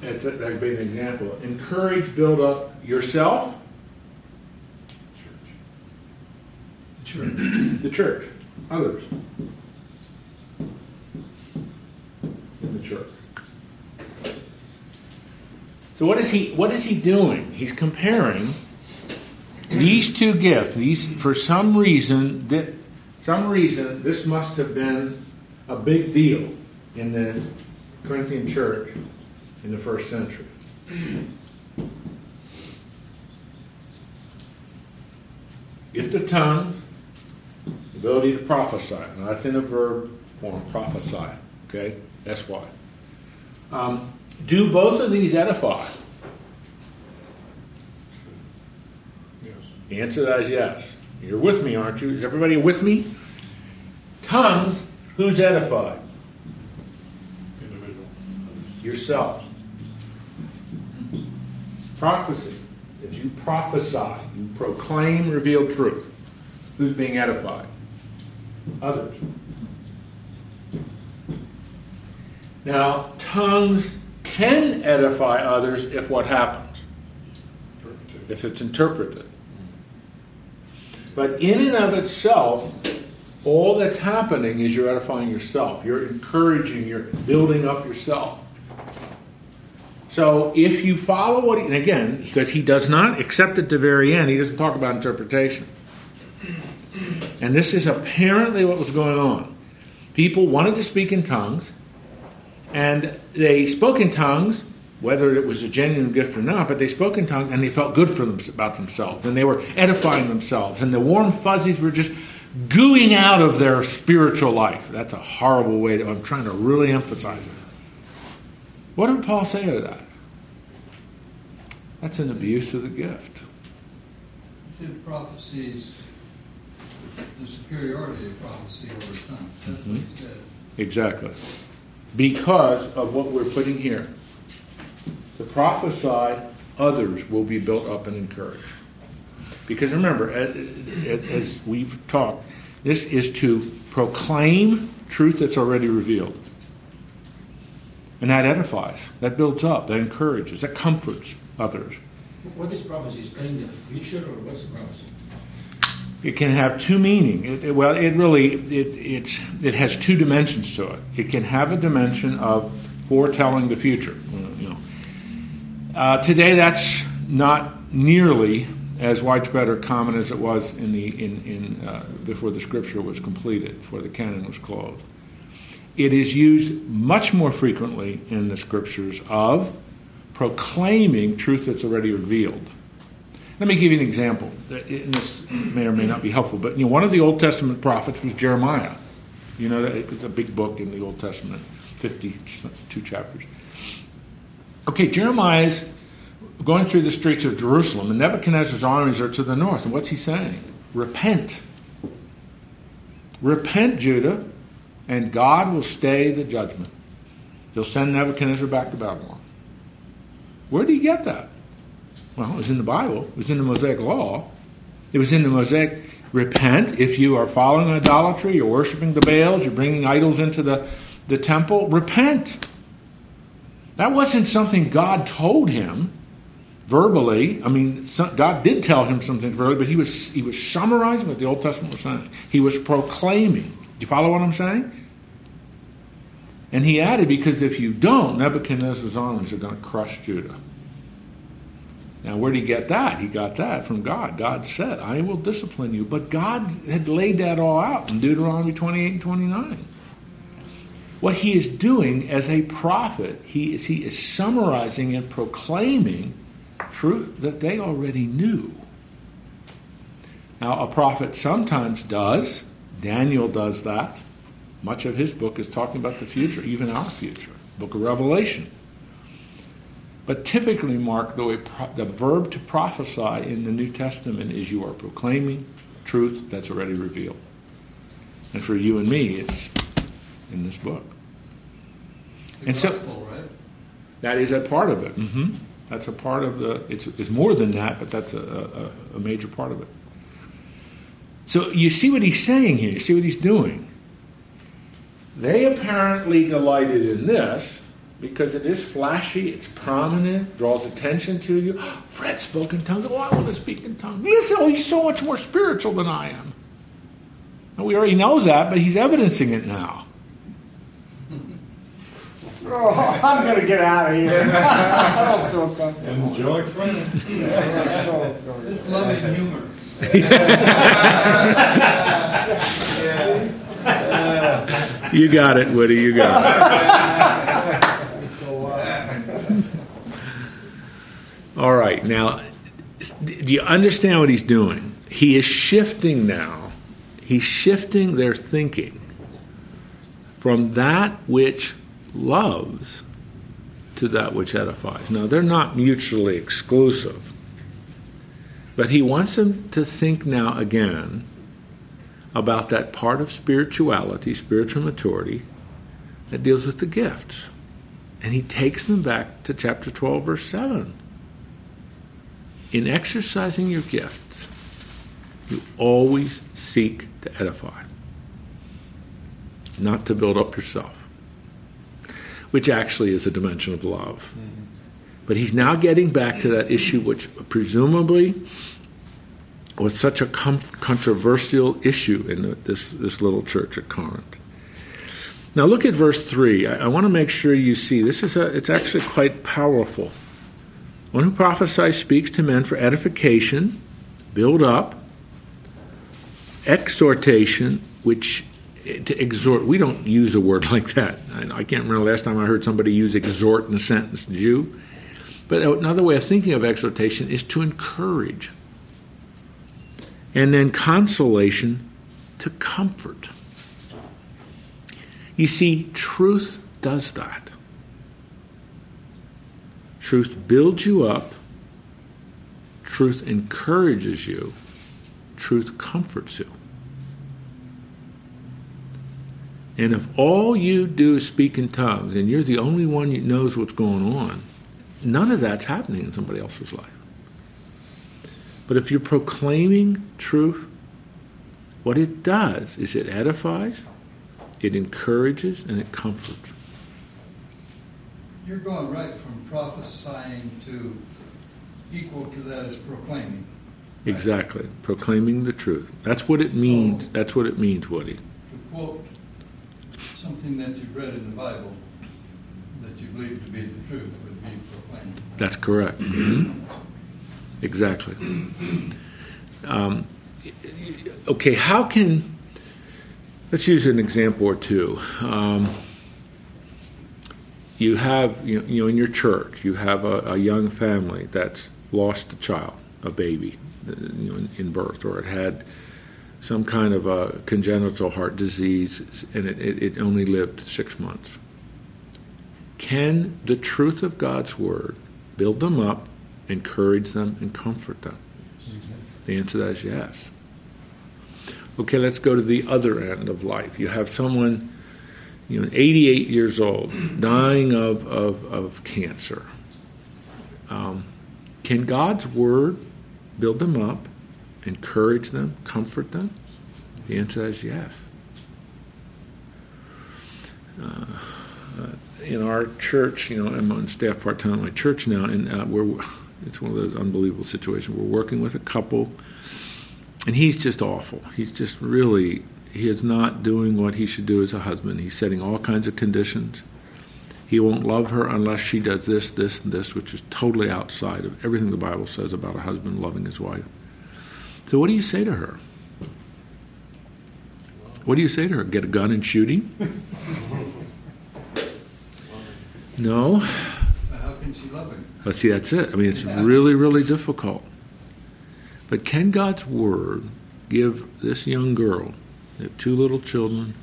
That's, that could be an example. Encourage, build up yourself, Church. The Church. the church, others. In the church. So what is he what is he doing? He's comparing these two gifts. These for some reason some reason this must have been a big deal in the Corinthian church in the first century. Gift of tongues, ability to prophesy. Now that's in a verb form, prophesy. Okay, that's why. Um, do both of these edify? The answer to that is yes. You're with me, aren't you? Is everybody with me? Tongues, who's edified? Individual. Yourself. Prophecy. If you prophesy, you proclaim revealed truth. Who's being edified? Others. Now, tongues can edify others if what happens? If it's interpreted. But in and of itself, all that's happening is you're edifying yourself. You're encouraging, you're building up yourself. So if you follow what he, and again, because he does not, except at the very end, he doesn't talk about interpretation. And this is apparently what was going on. People wanted to speak in tongues, and they spoke in tongues, whether it was a genuine gift or not, but they spoke in tongues and they felt good for them about themselves, and they were edifying themselves, and the warm fuzzies were just gooing out of their spiritual life. That's a horrible way to, I'm trying to really emphasize it. What did Paul say to that? That's an abuse of the gift. Said prophecies, the superiority of prophecy over tongues. That's what he mm-hmm. said. Exactly. Because of what we're putting here. To prophesy, others will be built up and encouraged. Because remember, as, we've talked, this is to proclaim truth that's already revealed. And that edifies, that builds up, that encourages, that comforts others. What is prophecy? Is telling the future or what's the prophecy? It can have two meaning. It, well, it really it, it's it has two dimensions to it. It can have a dimension of foretelling the future. Uh, today that's not nearly as widespread or common as it was in the in, in uh, before the scripture was completed, before the canon was closed. It is used much more frequently in the scriptures of proclaiming truth that's already revealed. Let me give you an example. And this may or may not be helpful, but you know, one of the Old Testament prophets was Jeremiah. You know, it's a big book in the Old Testament, 52 chapters. Okay, Jeremiah's going through the streets of Jerusalem, and Nebuchadnezzar's armies are to the north. And what's he saying? Repent. Repent, Judah, and God will stay the judgment. He'll send Nebuchadnezzar back to Babylon. Where did he get that? Well, it was in the Bible. It was in the Mosaic Law. It was in the Mosaic. Repent if you are following idolatry, you're worshiping the Baals, you're bringing idols into the, the temple. Repent. That wasn't something God told him verbally. I mean, God did tell him something verbally, but he was he was summarizing what the Old Testament was saying. He was proclaiming. Do you follow what I'm saying? And he added, because if you don't, Nebuchadnezzar's armies are going to crush Judah. Now, where did he get that? He got that from God. God said, I will discipline you. But God had laid that all out in Deuteronomy 28 and 29. What he is doing as a prophet, he is, he is summarizing and proclaiming truth that they already knew. Now, a prophet sometimes does. Daniel does that. Much of his book is talking about the future, even our future. book of Revelation. But typically, Mark, the, way pro- the verb to prophesy in the New Testament is you are proclaiming truth that's already revealed. And for you and me, it's in this book. The And so- right? That is a part of it. hmm That's a part of the. It's, it's more than that, but that's a, a, a major part of it. So you see what he's saying here. You see what he's doing. They apparently delighted in this because it is flashy, it's prominent, draws attention to you. Fred spoke in tongues. Oh, I want to speak in tongues. Listen, oh, he's so much more spiritual than I am. And we already know that, but he's evidencing it now. Oh, I'm gonna get out of here. I don't feel comfortable. Angelic friend. It's loving humor. You got it, Woody. You got it. So, uh, All right. Now, do you understand what he's doing? He is shifting now. He's shifting their thinking from that which loves to that which edifies. Now, they're not mutually exclusive. But he wants them to think now again about that part of spirituality, spiritual maturity, that deals with the gifts. And he takes them back to chapter 12, verse 7. In exercising your gifts, you always seek to edify, not to build up yourself, which actually is a dimension of love. But he's now getting back to that issue, which presumably was such a com- controversial issue in the, this, this little church at Corinth. Now look at verse 3. I, I want to make sure you see this is a, it's actually quite powerful. One who prophesies speaks to men for edification, build up, exhortation, which to exhort, we don't use a word like that. I, can't remember the last time I heard somebody use exhort in a sentence. Did you? But another way of thinking of exhortation is to encourage. And then consolation to comfort. You see, truth does that. Truth builds you up, truth encourages you, truth comforts you. And if all you do is speak in tongues and you're the only one who knows what's going on, none of that's happening in somebody else's life. But if you're proclaiming truth, what it does is it edifies, it encourages, and it comforts. You're going right from prophesying to equal to that as proclaiming. Right. Exactly. Proclaiming the truth. That's what it means. That's what it means, Woody. To quote something that you've read in the Bible that you believe to be the truth would be proclaiming. That's correct. Mhm. Exactly. Um, okay, how can, let's use an example or two. Um, you have, you know, in your church, you have a, a young family that's lost a child, a baby, you know, in, in birth, or it had some kind of a congenital heart disease and it, it, it only lived six months. Can the truth of God's word build them up, encourage them, and comfort them? The answer to that is yes. Okay, let's go to the other end of life. You have someone, you know, 88 years old, dying of, of, of cancer. Um, can God's word build them up, encourage them, comfort them? The answer is yes. Uh, in our church, you know, I'm on staff part time at my church now, and uh, we're it's one of those unbelievable situations. We're working with a couple, and he's just awful. He's just really he is not doing what he should do as a husband. He's setting all kinds of conditions. He won't love her unless she does this, this, and this, which is totally outside of everything the Bible says about a husband loving his wife. So, what do you say to her? What do you say to her? Get a gun and shoot him? No. How can she love him? But see, that's it. I mean, it's really, really difficult. But can God's word give this young girl, two little children,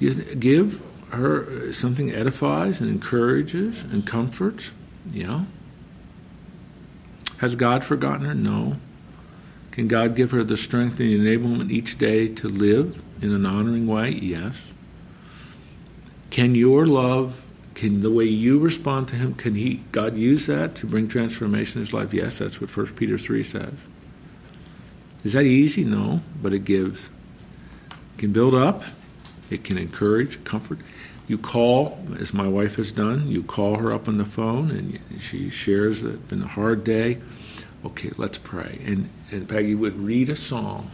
give her something edifies and encourages and comforts? Yeah. Has God forgotten her? No. Can God give her the strength and the enablement each day to live in an honoring way? Yes. Can your love, can the way you respond to Him, can He, God use that to bring transformation in His life? Yes, that's what 1 Peter 3 says. Is that easy? No, but it gives. It can build up, it can encourage, comfort. You call, as my wife has done, you call her up on the phone and she shares that it's been a hard day. Okay, let's pray. And, and Peggy would read a psalm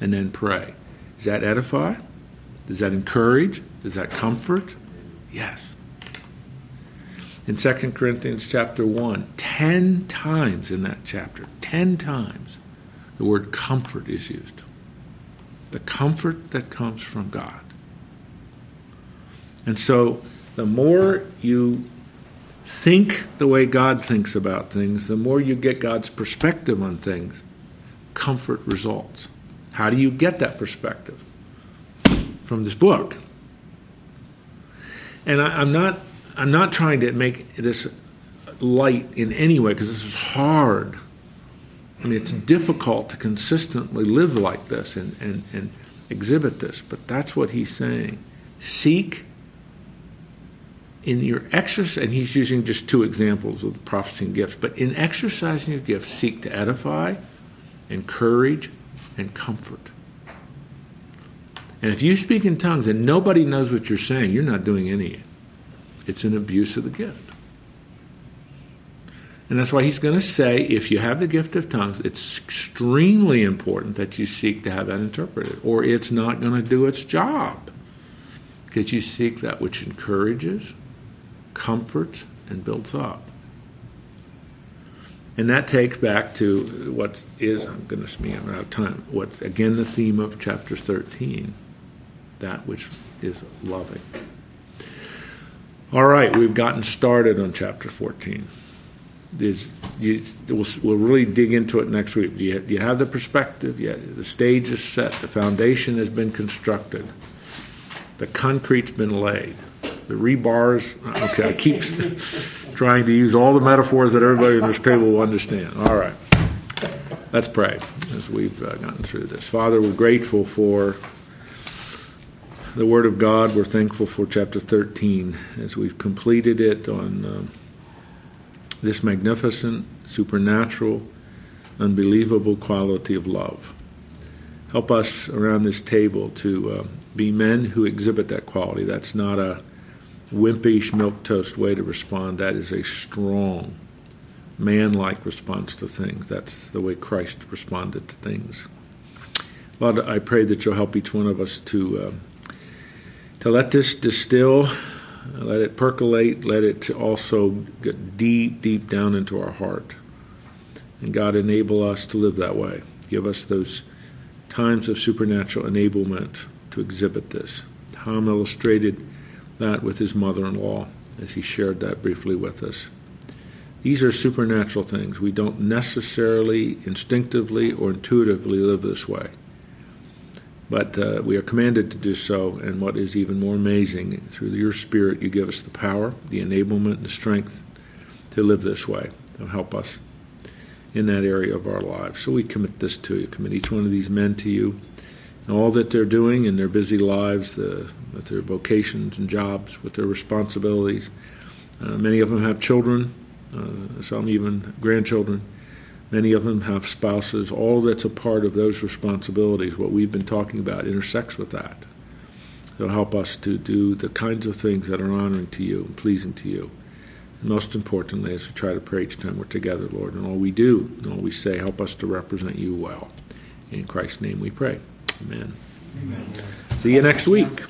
and then pray. Does that edify? Does that encourage? Does that comfort? Yes. In 2 Corinthians chapter 1, 10 times in that chapter, 10 times, the word comfort is used. The comfort that comes from God. And so the more you think the way God thinks about things, the more you get God's perspective on things, comfort results. How do you get that perspective? From this book. And I, am not I'm not trying to make this light in any way because this is hard. I mean, it's difficult to consistently live like this and, and, and exhibit this, but that's what he's saying. Seek in your exercise, and he's using just two examples of prophecy and gifts, but in exercising your gift, seek to edify, encourage, and comfort. And if you speak in tongues and nobody knows what you're saying, you're not doing any. It's an abuse of the gift. And that's why he's going to say if you have the gift of tongues, it's extremely important that you seek to have that interpreted, or it's not going to do its job. Because you seek that which encourages, comforts, and builds up. And that takes back to what is, I'm goodness me, I'm out of time, what's again the theme of chapter 13 that which is loving. All right, we've gotten started on chapter 14. Is, you, we'll, we'll, really dig into it next week. You, you have the perspective, yeah, the stage is set, the foundation has been constructed, the concrete's been laid the rebars. Okay, I keep trying to use all the metaphors that everybody at this table will understand. All right, let's pray as we've uh, gotten through this. Father, we're grateful for the Word of God. We're thankful for chapter 13 as we've completed it on um, this magnificent, supernatural, unbelievable quality of love. Help us around this table to uh, be men who exhibit that quality. That's not a wimpish milk toast way to respond. That is a strong, man-like response to things. That's the way Christ responded to things. Lord, I pray that you'll help each one of us to uh, to let this distill, let it percolate, let it also get deep, deep down into our heart. And God, enable us to live that way. Give us those times of supernatural enablement to exhibit this. Tom illustrated that with his mother in law as he shared that briefly with us. These are supernatural things. We don't necessarily, instinctively, or intuitively live this way. But uh, we are commanded to do so, and what is even more amazing, through your Spirit, you give us the power, the enablement, and the strength to live this way, to help us in that area of our lives. So we commit this to you, commit each one of these men to you, and all that they're doing in their busy lives, the with their vocations and jobs, with their responsibilities. Uh, many of them have children, uh, some even grandchildren. Many of them have spouses. All that's a part of those responsibilities, what we've been talking about, intersects with that. It'll help us to do the kinds of things that are honoring to you and pleasing to you. And most importantly, as we try to pray each time we're together, Lord, and all we do and all we say, help us to represent you well. In Christ's name we pray. Amen. Amen. See you next week.